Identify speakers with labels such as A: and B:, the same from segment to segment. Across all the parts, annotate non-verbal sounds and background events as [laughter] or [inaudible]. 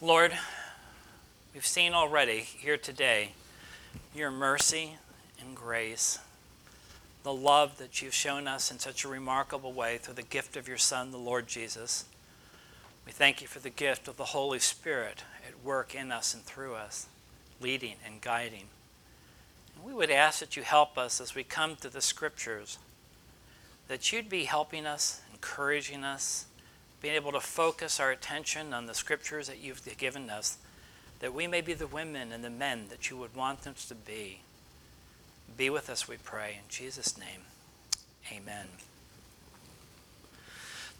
A: Lord, we've seen already here today your mercy and grace, the love that you've shown us in such a remarkable way through the gift of your Son, the Lord Jesus. We thank you for the gift of the Holy Spirit at work in us and through us, leading and guiding. And we would ask that you help us as we come to the Scriptures, that you'd be helping us, encouraging us, being able to focus our attention on the scriptures that you've given us, that we may be the women and the men that you would want us to be. Be with us, we pray. In Jesus' name, amen.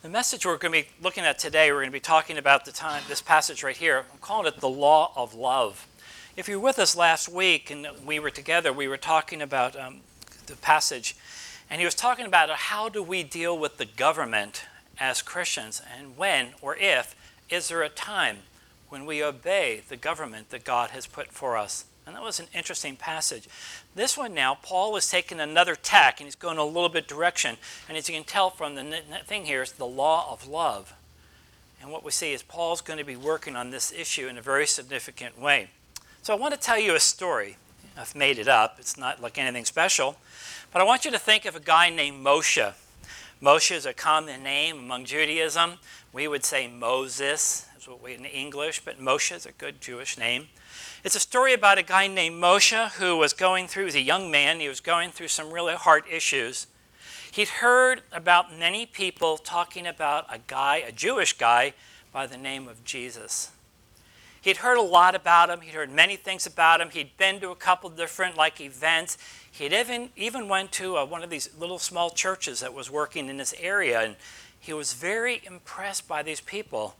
A: The message we're going to be looking at today, we're going to be talking about the time, this passage right here. I'm calling it the law of love. If you were with us last week and we were together, we were talking about um, the passage, and he was talking about how do we deal with the government as Christians? And when or if is there a time when we obey the government that God has put for us? And that was an interesting passage. This one now, Paul is taking another tack and he's going a little bit direction. And as you can tell from the thing here, it's the law of love. And what we see is Paul's going to be working on this issue in a very significant way. So I want to tell you a story. I've made it up, it's not like anything special. But I want you to think of a guy named Moshe. Moshe is a common name among Judaism. We would say Moses, is what we in English, but Moshe is a good Jewish name. It's a story about a guy named Moshe who was going through, he was a young man, he was going through some really hard issues. He'd heard about many people talking about a guy, a Jewish guy, by the name of Jesus. He'd heard a lot about him. He'd heard many things about him. He'd been to a couple different like events. He'd even, even went to a, uh, one of these little small churches that was working in this area, and he was very impressed by these people.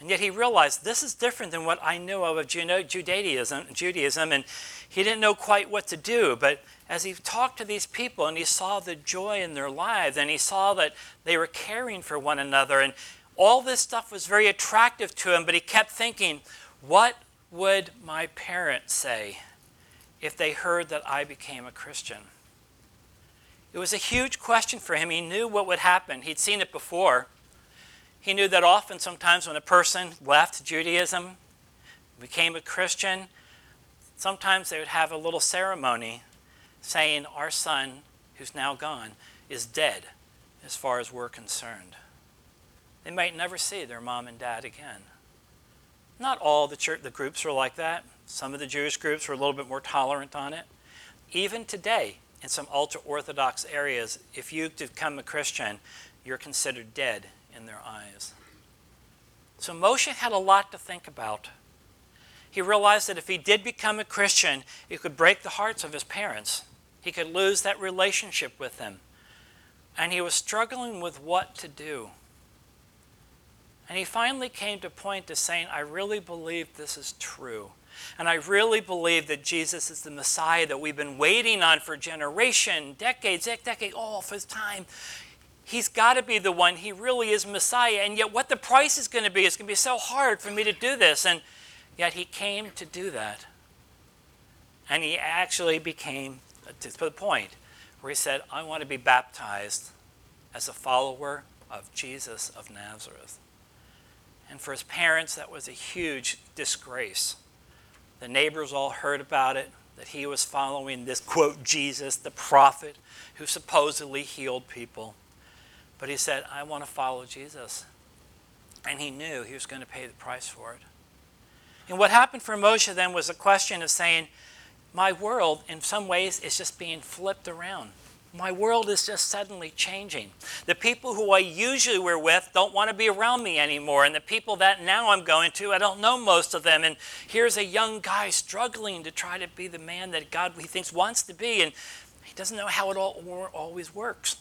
A: And yet he realized this is different than what I knew of Judaism, Judaism, and he didn't know quite what to do. But as he talked to these people and he saw the joy in their lives, and he saw that they were caring for one another, and all this stuff was very attractive to him, but he kept thinking, what would my parents say? if they heard that I became a Christian? It was a huge question for him. He knew what would happen, he'd seen it before. He knew that often, sometimes, when a person left Judaism, became a Christian, sometimes they would have a little ceremony saying, Our son, who's now gone, is dead as far as we're concerned. They might never see their mom and dad again. Not all the, church, the groups are like that. Some of the Jewish groups were a little bit more tolerant on it. Even today, in some ultra Orthodox areas, if you become a Christian, you're considered dead in their eyes. So Moshe had a lot to think about. He realized that if he did become a Christian, it could break the hearts of his parents. He could lose that relationship with them. And he was struggling with what to do. And he finally came to point to saying, I really believe this is true. And I really believe that Jesus is the Messiah that we've been waiting on for generation, decades, decades, all for time. He's got to be the one. He really is Messiah. And yet, what the price is going to be, is going to be so hard for me to do this. And yet, he came to do that. And he actually became, to the point where he said, I want to be baptized as a follower of Jesus of Nazareth. And for his parents, that was a huge disgrace. The neighbors all heard about it, that he was following this, quote, Jesus, the prophet who supposedly healed people. But he said, I want to follow Jesus. And he knew he was going to pay the price for it. And what happened for Moshe then was a question of saying, My world, in some ways, is just being flipped around my world is just suddenly changing. The people who I usually were with don't want to be around me anymore. And the people that now I'm going to, I don't know most of them. And here's a young guy struggling to try to be the man that God he thinks wants to be. And he doesn't know how it all always works.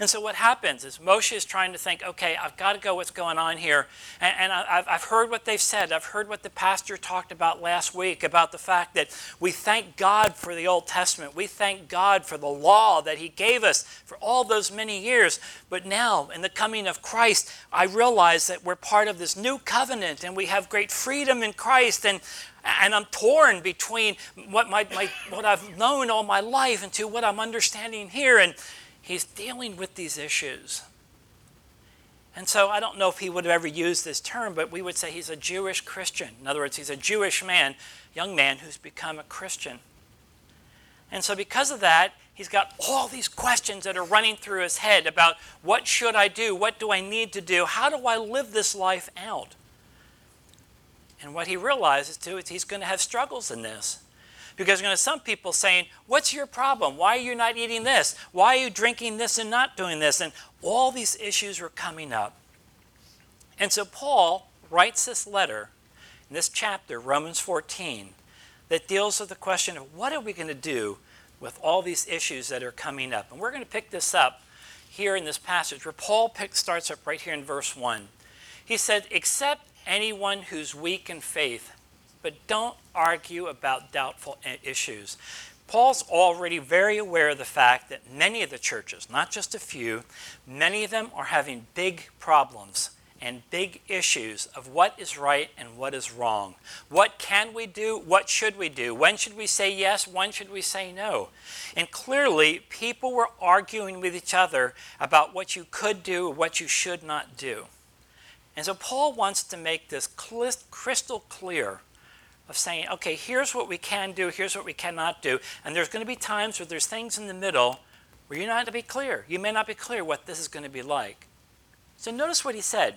A: And so what happens is Moshe is trying to think, okay, I've got to go what's going on here. And, and I've, I've heard what they've said. I've heard what the pastor talked about last week about the fact that we thank God for the Old Testament. We thank God for the law that he gave us for all those many years. But now, in the coming of Christ, I realize that we're part of this new covenant and we have great freedom in Christ. And and I'm torn between what, my, my, what I've known all my life and to what I'm understanding here. And he's dealing with these issues. And so I don't know if he would have ever used this term, but we would say he's a Jewish Christian. In other words, he's a Jewish man, young man who's become a Christian. And so because of that, he's got all these questions that are running through his head about what should I do? What do I need to do? How do I live this life out? And what he realizes too is he's going to have struggles in this. Because you're going to some people saying, What's your problem? Why are you not eating this? Why are you drinking this and not doing this? And all these issues were coming up. And so Paul writes this letter in this chapter, Romans 14, that deals with the question of what are we going to do with all these issues that are coming up. And we're going to pick this up here in this passage where Paul starts up right here in verse 1. He said, Except anyone who's weak in faith but don't argue about doubtful issues. Paul's already very aware of the fact that many of the churches, not just a few, many of them are having big problems and big issues of what is right and what is wrong. What can we do? What should we do? When should we say yes? When should we say no? And clearly, people were arguing with each other about what you could do, what you should not do. And so Paul wants to make this crystal clear of saying, okay, here's what we can do, here's what we cannot do. And there's going to be times where there's things in the middle where you're not going to be clear. You may not be clear what this is going to be like. So notice what he said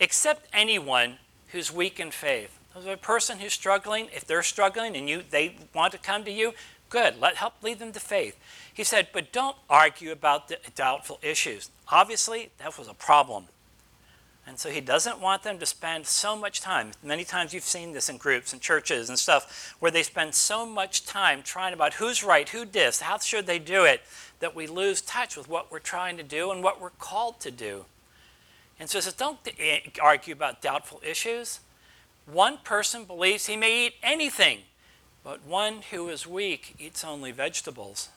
A: except anyone who's weak in faith. A person who's struggling, if they're struggling and you they want to come to you, good. Let help lead them to faith. He said, but don't argue about the doubtful issues. Obviously, that was a problem. And so he doesn't want them to spend so much time. Many times you've seen this in groups and churches and stuff where they spend so much time trying about who's right, who dis, how should they do it, that we lose touch with what we're trying to do and what we're called to do. And so he says, don't eh, argue about doubtful issues. One person believes he may eat anything, but one who is weak eats only vegetables.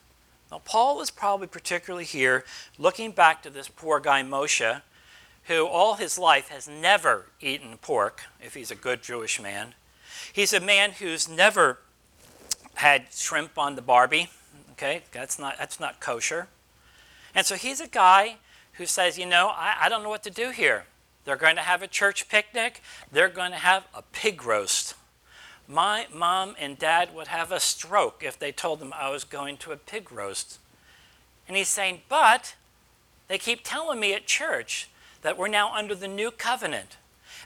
A: Now, Paul is probably particularly here looking back to this poor guy Moshe who all his life has never eaten pork, if he's a good Jewish man. He's a man who's never had shrimp on the Barbie. Okay, that's not, that's not kosher. And so he's a guy who says, you know, I, I don't know what to do here. They're going to have a church picnic, they're going to have a pig roast. My mom and dad would have a stroke if they told them I was going to a pig roast. And he's saying, but they keep telling me at church that we're now under the new covenant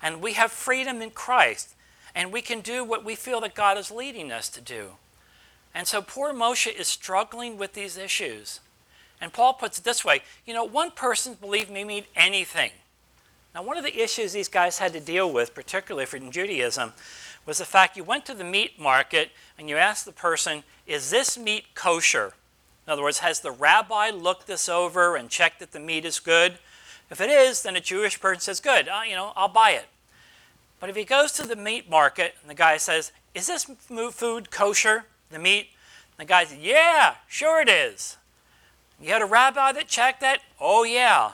A: and we have freedom in Christ and we can do what we feel that God is leading us to do. And so poor Moshe is struggling with these issues. And Paul puts it this way you know, one person's belief may mean anything. Now, one of the issues these guys had to deal with, particularly for Judaism, was the fact you went to the meat market and you asked the person, Is this meat kosher? In other words, has the rabbi looked this over and checked that the meat is good? If it is, then a Jewish person says, Good, uh, you know, I'll buy it. But if he goes to the meat market and the guy says, Is this food kosher, the meat? And the guy says, Yeah, sure it is. You had a rabbi that checked that? Oh, yeah.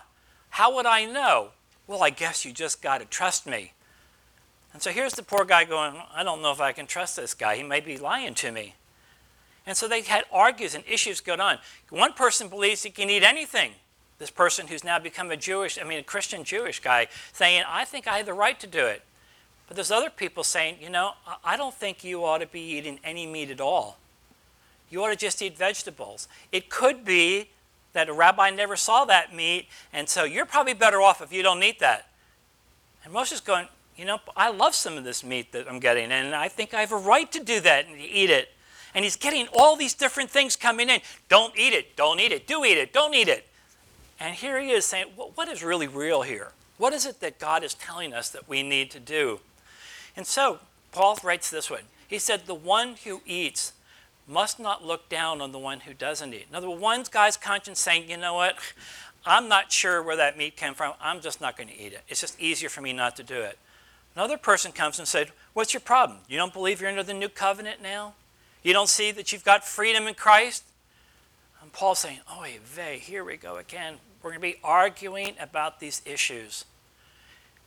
A: How would I know? Well, I guess you just got to trust me. And so here's the poor guy going, I don't know if I can trust this guy. He may be lying to me. And so they had argues and issues going on. One person believes he can eat anything this person who's now become a Jewish, I mean, a Christian Jewish guy, saying, I think I have the right to do it. But there's other people saying, you know, I don't think you ought to be eating any meat at all. You ought to just eat vegetables. It could be that a rabbi never saw that meat, and so you're probably better off if you don't eat that. And Moshe's going, you know, I love some of this meat that I'm getting, and I think I have a right to do that and eat it. And he's getting all these different things coming in. Don't eat it, don't eat it, do eat it, don't eat it. And here he is saying, what is really real here? What is it that God is telling us that we need to do? And so, Paul writes this one. He said, The one who eats must not look down on the one who doesn't eat. Other words, one guy's conscience saying, You know what? I'm not sure where that meat came from. I'm just not going to eat it. It's just easier for me not to do it. Another person comes and said, What's your problem? You don't believe you're under the new covenant now? You don't see that you've got freedom in Christ? And Paul's saying, Oh, vey, here we go again. We're going to be arguing about these issues.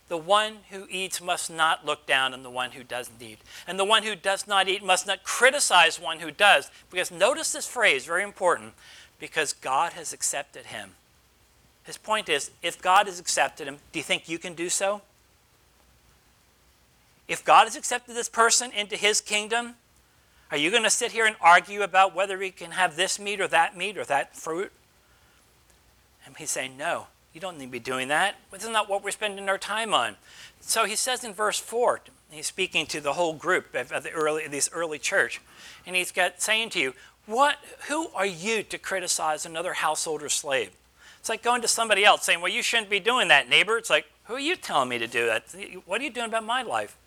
A: The one who eats must not look down on the one who doesn't eat. And the one who does not eat must not criticize one who does. Because notice this phrase, very important, because God has accepted him. His point is if God has accepted him, do you think you can do so? If God has accepted this person into his kingdom, are you going to sit here and argue about whether he can have this meat or that meat or that fruit? And he's saying, no, you don't need to be doing that. that. Isn't that what we're spending our time on? So he says in verse 4, he's speaking to the whole group of the early, this early church, and he's got saying to you, what, who are you to criticize another household or slave? It's like going to somebody else saying, well, you shouldn't be doing that, neighbor. It's like, who are you telling me to do that? What are you doing about my life?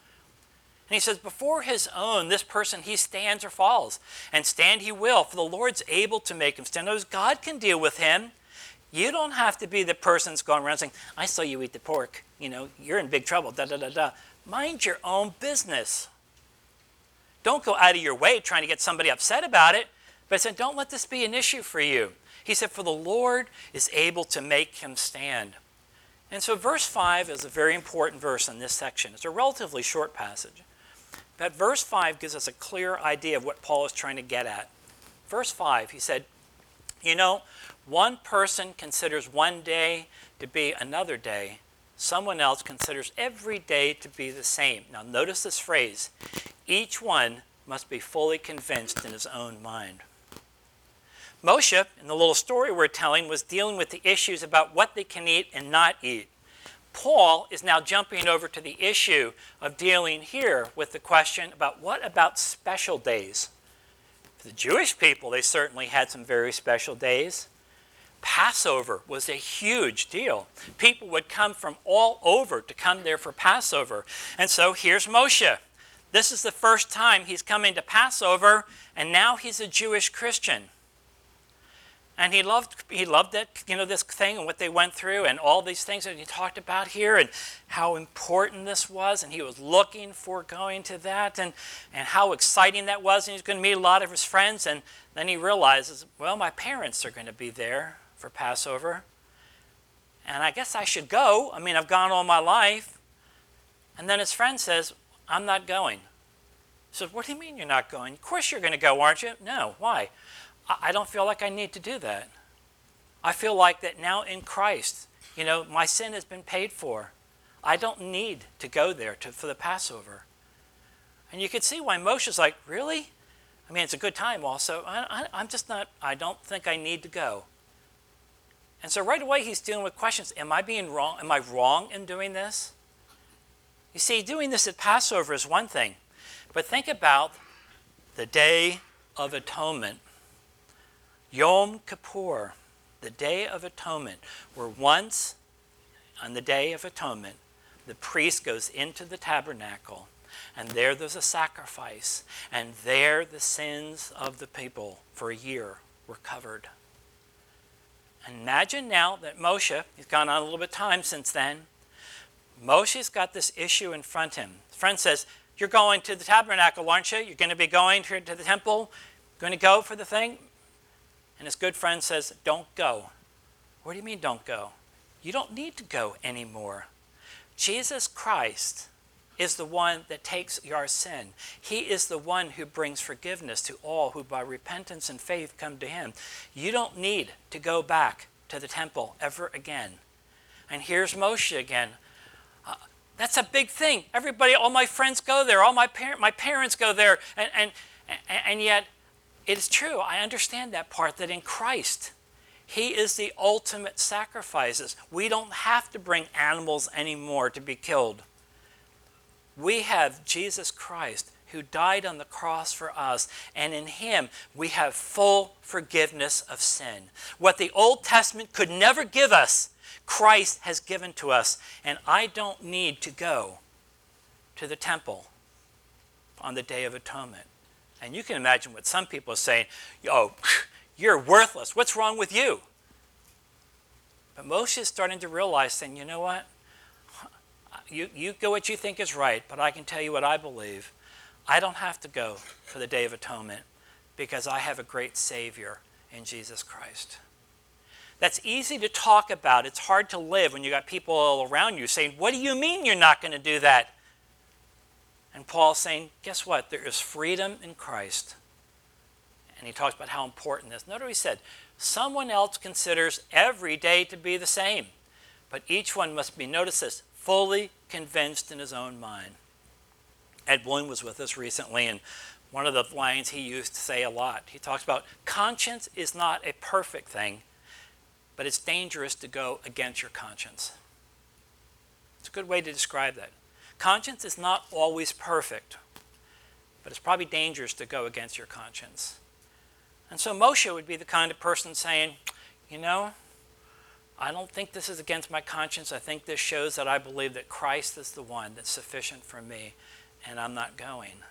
A: And he says, Before his own, this person, he stands or falls. And stand he will, for the Lord's able to make him stand. Knows God can deal with him. You don't have to be the person that's going around saying, I saw you eat the pork. You know, you're in big trouble. Da da da da. Mind your own business. Don't go out of your way trying to get somebody upset about it, but I said, Don't let this be an issue for you. He said, For the Lord is able to make him stand. And so, verse 5 is a very important verse in this section. It's a relatively short passage. But verse 5 gives us a clear idea of what Paul is trying to get at. Verse 5, he said, You know, one person considers one day to be another day, someone else considers every day to be the same. Now, notice this phrase each one must be fully convinced in his own mind. Moshe, in the little story we're telling, was dealing with the issues about what they can eat and not eat. Paul is now jumping over to the issue of dealing here with the question about what about special days? For the Jewish people, they certainly had some very special days. Passover was a huge deal. People would come from all over to come there for Passover. And so here's Moshe. This is the first time he's coming to Passover, and now he's a Jewish Christian and he loved he loved that you know this thing and what they went through and all these things that he talked about here and how important this was and he was looking for going to that and and how exciting that was and he's going to meet a lot of his friends and then he realizes well my parents are going to be there for passover and i guess i should go i mean i've gone all my life and then his friend says i'm not going he says what do you mean you're not going of course you're going to go aren't you no why I don't feel like I need to do that. I feel like that now in Christ, you know, my sin has been paid for. I don't need to go there to, for the Passover. And you can see why Moshe's like, really? I mean, it's a good time also. I, am just not, I don't think I need to go. And so right away he's dealing with questions. Am I being wrong? Am I wrong in doing this? You see, doing this at Passover is one thing. But think about the Day of Atonement. Yom Kippur, the Day of Atonement, where once on the Day of Atonement, the priest goes into the tabernacle, and there there's a sacrifice, and there the sins of the people for a year were covered. Imagine now that Moshe, he's gone on a little bit of time since then, Moshe's got this issue in front of him. His friend says, You're going to the tabernacle, aren't you? You're going to be going to the temple, going to go for the thing? And his good friend says, Don't go. What do you mean, don't go? You don't need to go anymore. Jesus Christ is the one that takes your sin. He is the one who brings forgiveness to all who by repentance and faith come to him. You don't need to go back to the temple ever again. And here's Moshe again. Uh, that's a big thing. Everybody, all my friends go there. All my, par- my parents go there. And, and, and yet, it is true, I understand that part, that in Christ, He is the ultimate sacrifices. We don't have to bring animals anymore to be killed. We have Jesus Christ who died on the cross for us, and in Him we have full forgiveness of sin. What the Old Testament could never give us, Christ has given to us, and I don't need to go to the temple on the Day of Atonement. And you can imagine what some people are saying, oh, [laughs] you're worthless. What's wrong with you? But Moshe is starting to realize, saying, you know what? You, you go what you think is right, but I can tell you what I believe. I don't have to go for the Day of Atonement because I have a great Savior in Jesus Christ. That's easy to talk about. It's hard to live when you got people all around you saying, What do you mean you're not going to do that? And Paul's saying, guess what? There is freedom in Christ. and he talks about how important this. Notice what he said someone else considers every day to be the same, but each one must be, notice this, fully convinced in his own mind. Ed Bloom was with us recently, and one of the lines he used to say a lot, he talks about conscience is not a perfect thing, but it's dangerous to go against your conscience. It's a good way to describe that. Conscience is not always perfect, but it's probably dangerous to go against your conscience. And so Moshe would be the kind of person saying, you know, I don't think this is against my conscience. I think this shows that I believe that Christ is the one that's sufficient for me, and I'm not going.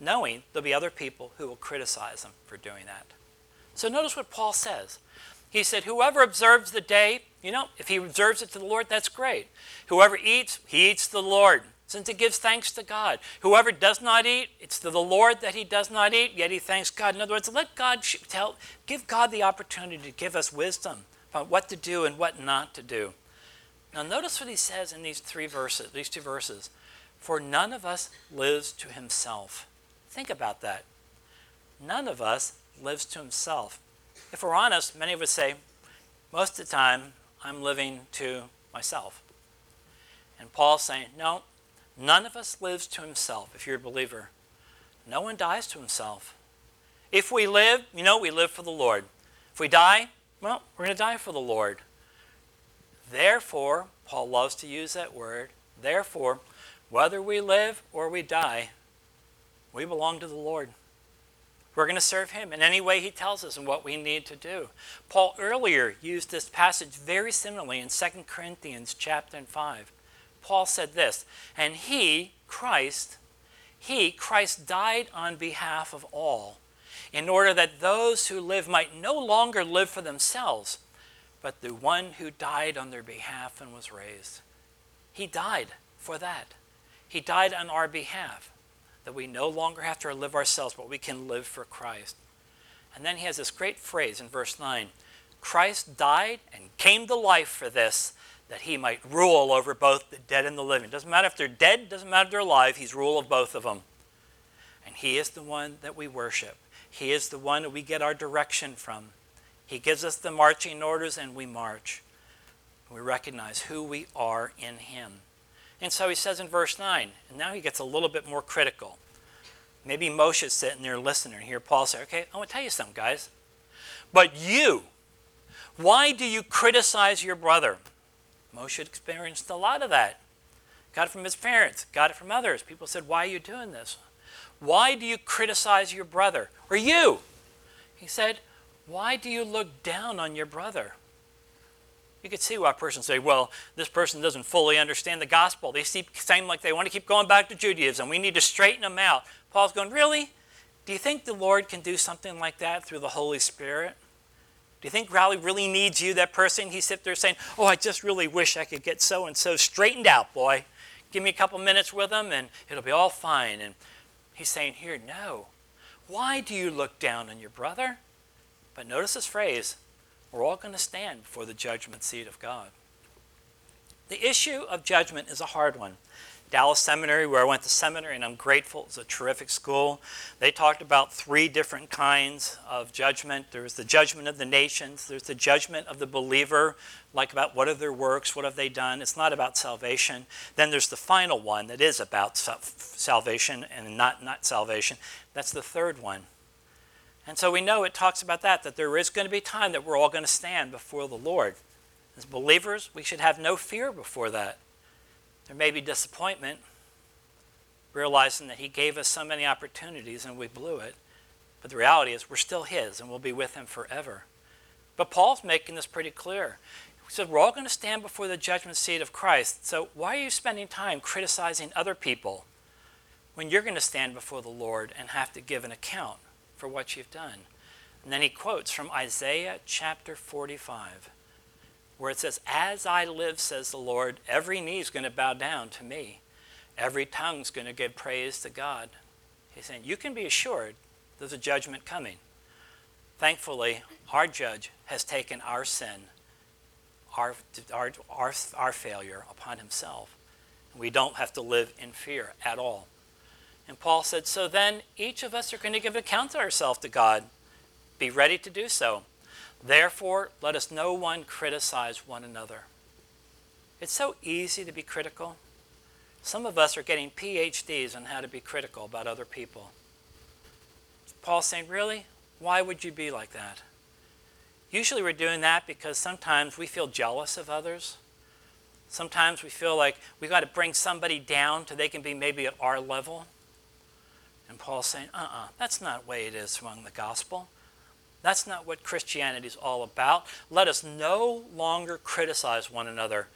A: Knowing there'll be other people who will criticize him for doing that. So notice what Paul says. He said, Whoever observes the day, you know, if he observes it to the Lord, that's great. Whoever eats, he eats to the Lord, since it gives thanks to God. Whoever does not eat, it's to the Lord that he does not eat, yet he thanks God. In other words, let God tell, give God the opportunity to give us wisdom about what to do and what not to do. Now, notice what he says in these three verses, these two verses. For none of us lives to himself. Think about that. None of us lives to himself. If we're honest, many of us say, most of the time, I'm living to myself. And Paul's saying, no, none of us lives to himself if you're a believer. No one dies to himself. If we live, you know, we live for the Lord. If we die, well, we're going to die for the Lord. Therefore, Paul loves to use that word, therefore, whether we live or we die, we belong to the Lord. We're going to serve him in any way he tells us and what we need to do. Paul earlier used this passage very similarly in 2 Corinthians chapter 5. Paul said this, and he, Christ, he, Christ died on behalf of all, in order that those who live might no longer live for themselves, but the one who died on their behalf and was raised. He died for that. He died on our behalf that we no longer have to live ourselves, but we can live for Christ. And then he has this great phrase in verse 9 Christ died and came to life for this, that he might rule over both the dead and the living. Doesn't matter if they're dead, doesn't matter if they're alive, he's rule of both of them. And he is the one that we worship. He is the one we get our direction from. He gives us the marching orders and we march. We recognize who we are in him. And so he says in verse 9, and now he gets a little bit more critical. Maybe Moshe's sitting there listening and hear Paul say, okay, I want to tell you something, guys. But you, why do you criticize your brother? Moshe experienced a lot of that. Got it from his parents, got it from others. People said, Why are you doing this? Why do you criticize your brother? Or you? He said, Why do you look down on your brother? You could see why a person say, well, this person doesn't fully understand the gospel. They seem like they want to keep going back to Judaism. We need to straighten them out. Paul's going, really? Do you think the Lord can do something like that through the Holy Spirit? Do you think Raleigh really needs you, that person? He's sitting there saying, oh, I just really wish I could get so-and-so straightened out, boy. Give me a couple minutes with them and it'll be all fine. And he's saying here, no. Why do you look down on your brother? But notice this phrase, we're all going to stand before the judgment seat of God. The issue of judgment is a hard one. Dallas Seminary, where I went to seminary, and I'm grateful, it's a terrific school. They talked about three different kinds of judgment. There's the judgment of the nations, there's the judgment of the believer, like about what are their works, what have they done. It's not about salvation. Then there's the final one that is about salvation and not, not salvation. That's the third one. And so we know it talks about that, that there is going to be time that we're all going to stand before the Lord. As believers, we should have no fear before that. There may be disappointment, realizing that He gave us so many opportunities and we blew it. But the reality is, we're still His and we'll be with Him forever. But Paul's making this pretty clear. He said, We're all going to stand before the judgment seat of Christ. So why are you spending time criticizing other people when you're going to stand before the Lord and have to give an account? for what you've done. And then he quotes from Isaiah chapter 45, where it says, As I live, says the Lord, every knee is going to bow down to me, every tongue is going to give praise to God. He's saying, You can be assured there's a judgment coming. Thankfully, our judge has taken our sin, our, our, our, our failure upon himself. We don't have to live in fear at all. And Paul said, So then each of us are going to give account of ourselves to God. Be ready to do so. Therefore, let us no one criticize one another. It's so easy to be critical. Some of us are getting PhDs on how to be critical about other people. Paul's saying, Really? Why would you be like that? Usually we're doing that because sometimes we feel jealous of others. Sometimes we feel like we've got to bring somebody down so they can be maybe at our level. And Paul's saying, uh uh-uh, uh, that's not the way it is among the gospel. That's not what Christianity is all about. Let us no longer criticize one another,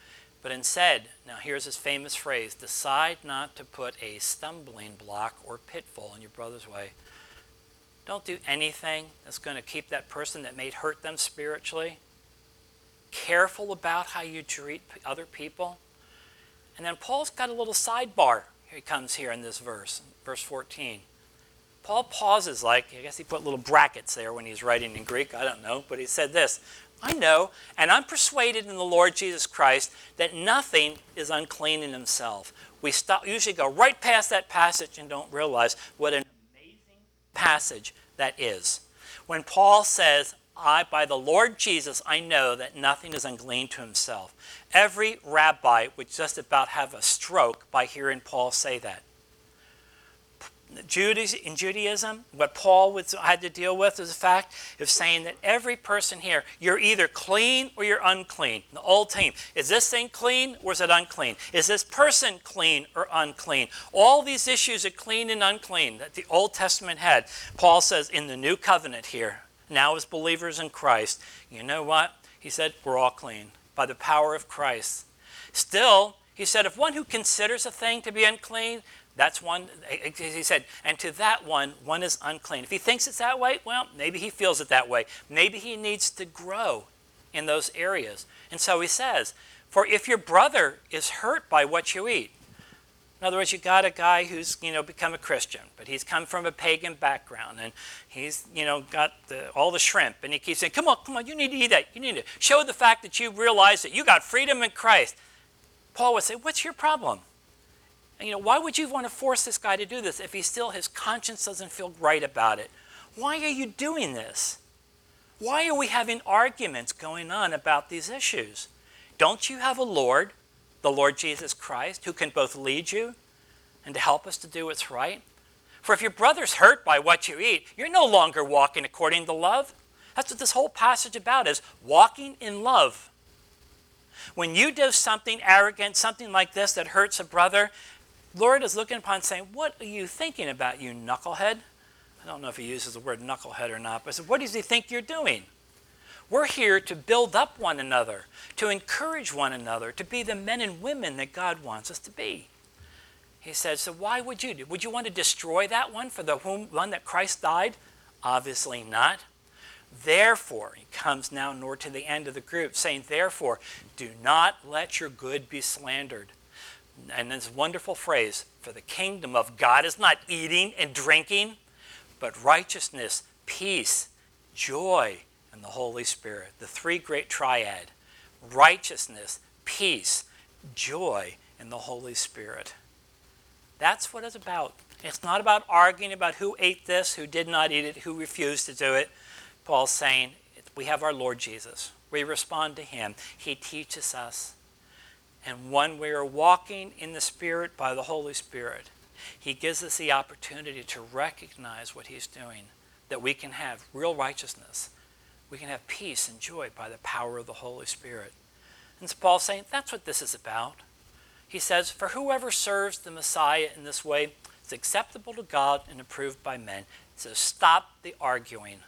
A: but instead, now here's his famous phrase decide not to put a stumbling block or pitfall in your brother's way. Don't do anything that's going to keep that person that may hurt them spiritually. Careful about how you treat other people. And then Paul's got a little sidebar. He comes here in this verse, verse 14. Paul pauses, like, I guess he put little brackets there when he's writing in Greek, I don't know, but he said this I know, and I'm persuaded in the Lord Jesus Christ that nothing is unclean in himself. We stop, usually go right past that passage and don't realize what an amazing passage that is. When Paul says, I, by the Lord Jesus, I know that nothing is unclean to himself. Every rabbi would just about have a stroke by hearing Paul say that in Judaism, what Paul had to deal with is the fact of saying that every person here, you're either clean or you're unclean. The old team, is this thing clean or is it unclean? Is this person clean or unclean? All these issues of clean and unclean that the Old Testament had, Paul says in the new covenant here, now as believers in Christ, you know what? He said, we're all clean by the power of Christ. Still, he said, if one who considers a thing to be unclean that's one, he said, and to that one, one is unclean. If he thinks it's that way, well, maybe he feels it that way. Maybe he needs to grow in those areas. And so he says, for if your brother is hurt by what you eat, in other words, you got a guy who's you know become a Christian, but he's come from a pagan background, and he's you know got the, all the shrimp, and he keeps saying, "Come on, come on, you need to eat that. You need to show the fact that you realize that you got freedom in Christ." Paul would say, "What's your problem?" You know, why would you want to force this guy to do this if he still, his conscience doesn't feel right about it? Why are you doing this? Why are we having arguments going on about these issues? Don't you have a Lord, the Lord Jesus Christ, who can both lead you and to help us to do what's right? For if your brother's hurt by what you eat, you're no longer walking according to love. That's what this whole passage about is walking in love. When you do something arrogant, something like this that hurts a brother, Lord is looking upon saying, What are you thinking about, you knucklehead? I don't know if he uses the word knucklehead or not, but I said, What does he think you're doing? We're here to build up one another, to encourage one another, to be the men and women that God wants us to be. He said, So why would you do? Would you want to destroy that one for the whom, one that Christ died? Obviously not. Therefore, he comes now nor to the end of the group, saying, Therefore, do not let your good be slandered and this wonderful phrase for the kingdom of God is not eating and drinking, but righteousness, peace, joy, and the Holy Spirit. The three great triad righteousness, peace, joy, and the Holy Spirit. That's what it's about. It's not about arguing about who ate this, who did not eat it, who refused to do it. Paul's saying we have our Lord Jesus. We respond to him. He teaches us and when we are walking in the Spirit by the Holy Spirit, He gives us the opportunity to recognize what He's doing, that we can have real righteousness. We can have peace and joy by the power of the Holy Spirit. And so Paul's saying that's what this is about. He says, For whoever serves the Messiah in this way is acceptable to God and approved by men. So stop the arguing.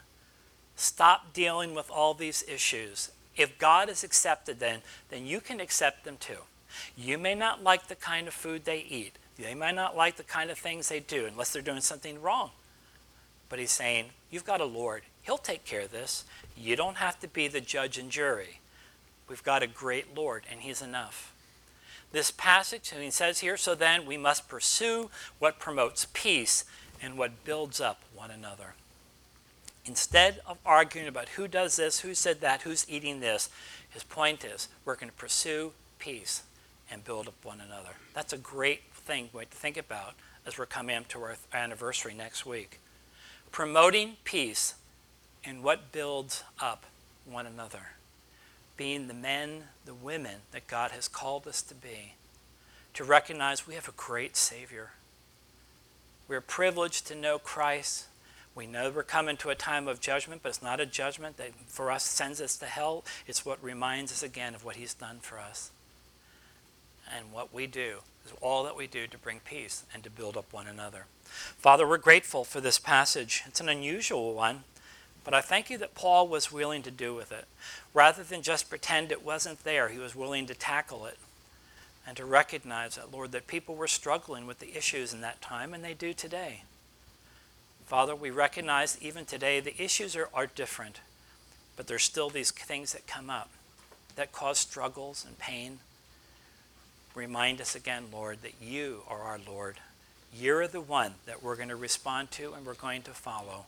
A: Stop dealing with all these issues if God is accepted then, then you can accept them too. You may not like the kind of food they eat. They might not like the kind of things they do unless they're doing something wrong. But he's saying, You've got a Lord. He'll take care of this. You don't have to be the judge and jury. We've got a great Lord, and He's enough. This passage, and he says here, so then we must pursue what promotes peace and what builds up one another. Instead of arguing about who does this, who said that, who's eating this, his point is we're going to pursue peace and build up one another. That's a great thing to think about as we're coming up to our anniversary next week. Promoting peace and what builds up one another. Being the men, the women that God has called us to be. To recognize we have a great Savior. We're privileged to know Christ. We know we're coming to a time of judgment, but it's not a judgment that for us sends us to hell. It's what reminds us again of what He's done for us. And what we do is all that we do to bring peace and to build up one another. Father, we're grateful for this passage. It's an unusual one, but I thank you that Paul was willing to do with it. Rather than just pretend it wasn't there, he was willing to tackle it and to recognize that, Lord, that people were struggling with the issues in that time, and they do today. Father, we recognize even today the issues are, are different, but there's still these things that come up that cause struggles and pain. Remind us again, Lord, that you are our Lord. You're the one that we're going to respond to and we're going to follow.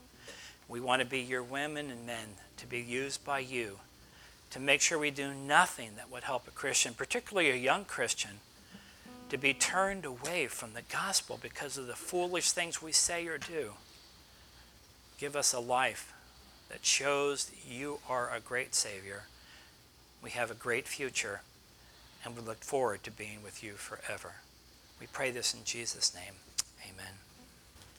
A: We want to be your women and men to be used by you to make sure we do nothing that would help a Christian, particularly a young Christian, to be turned away from the gospel because of the foolish things we say or do. Give us a life that shows that you are a great Savior. We have a great future, and we look forward to being with you forever. We pray this in Jesus' name. Amen.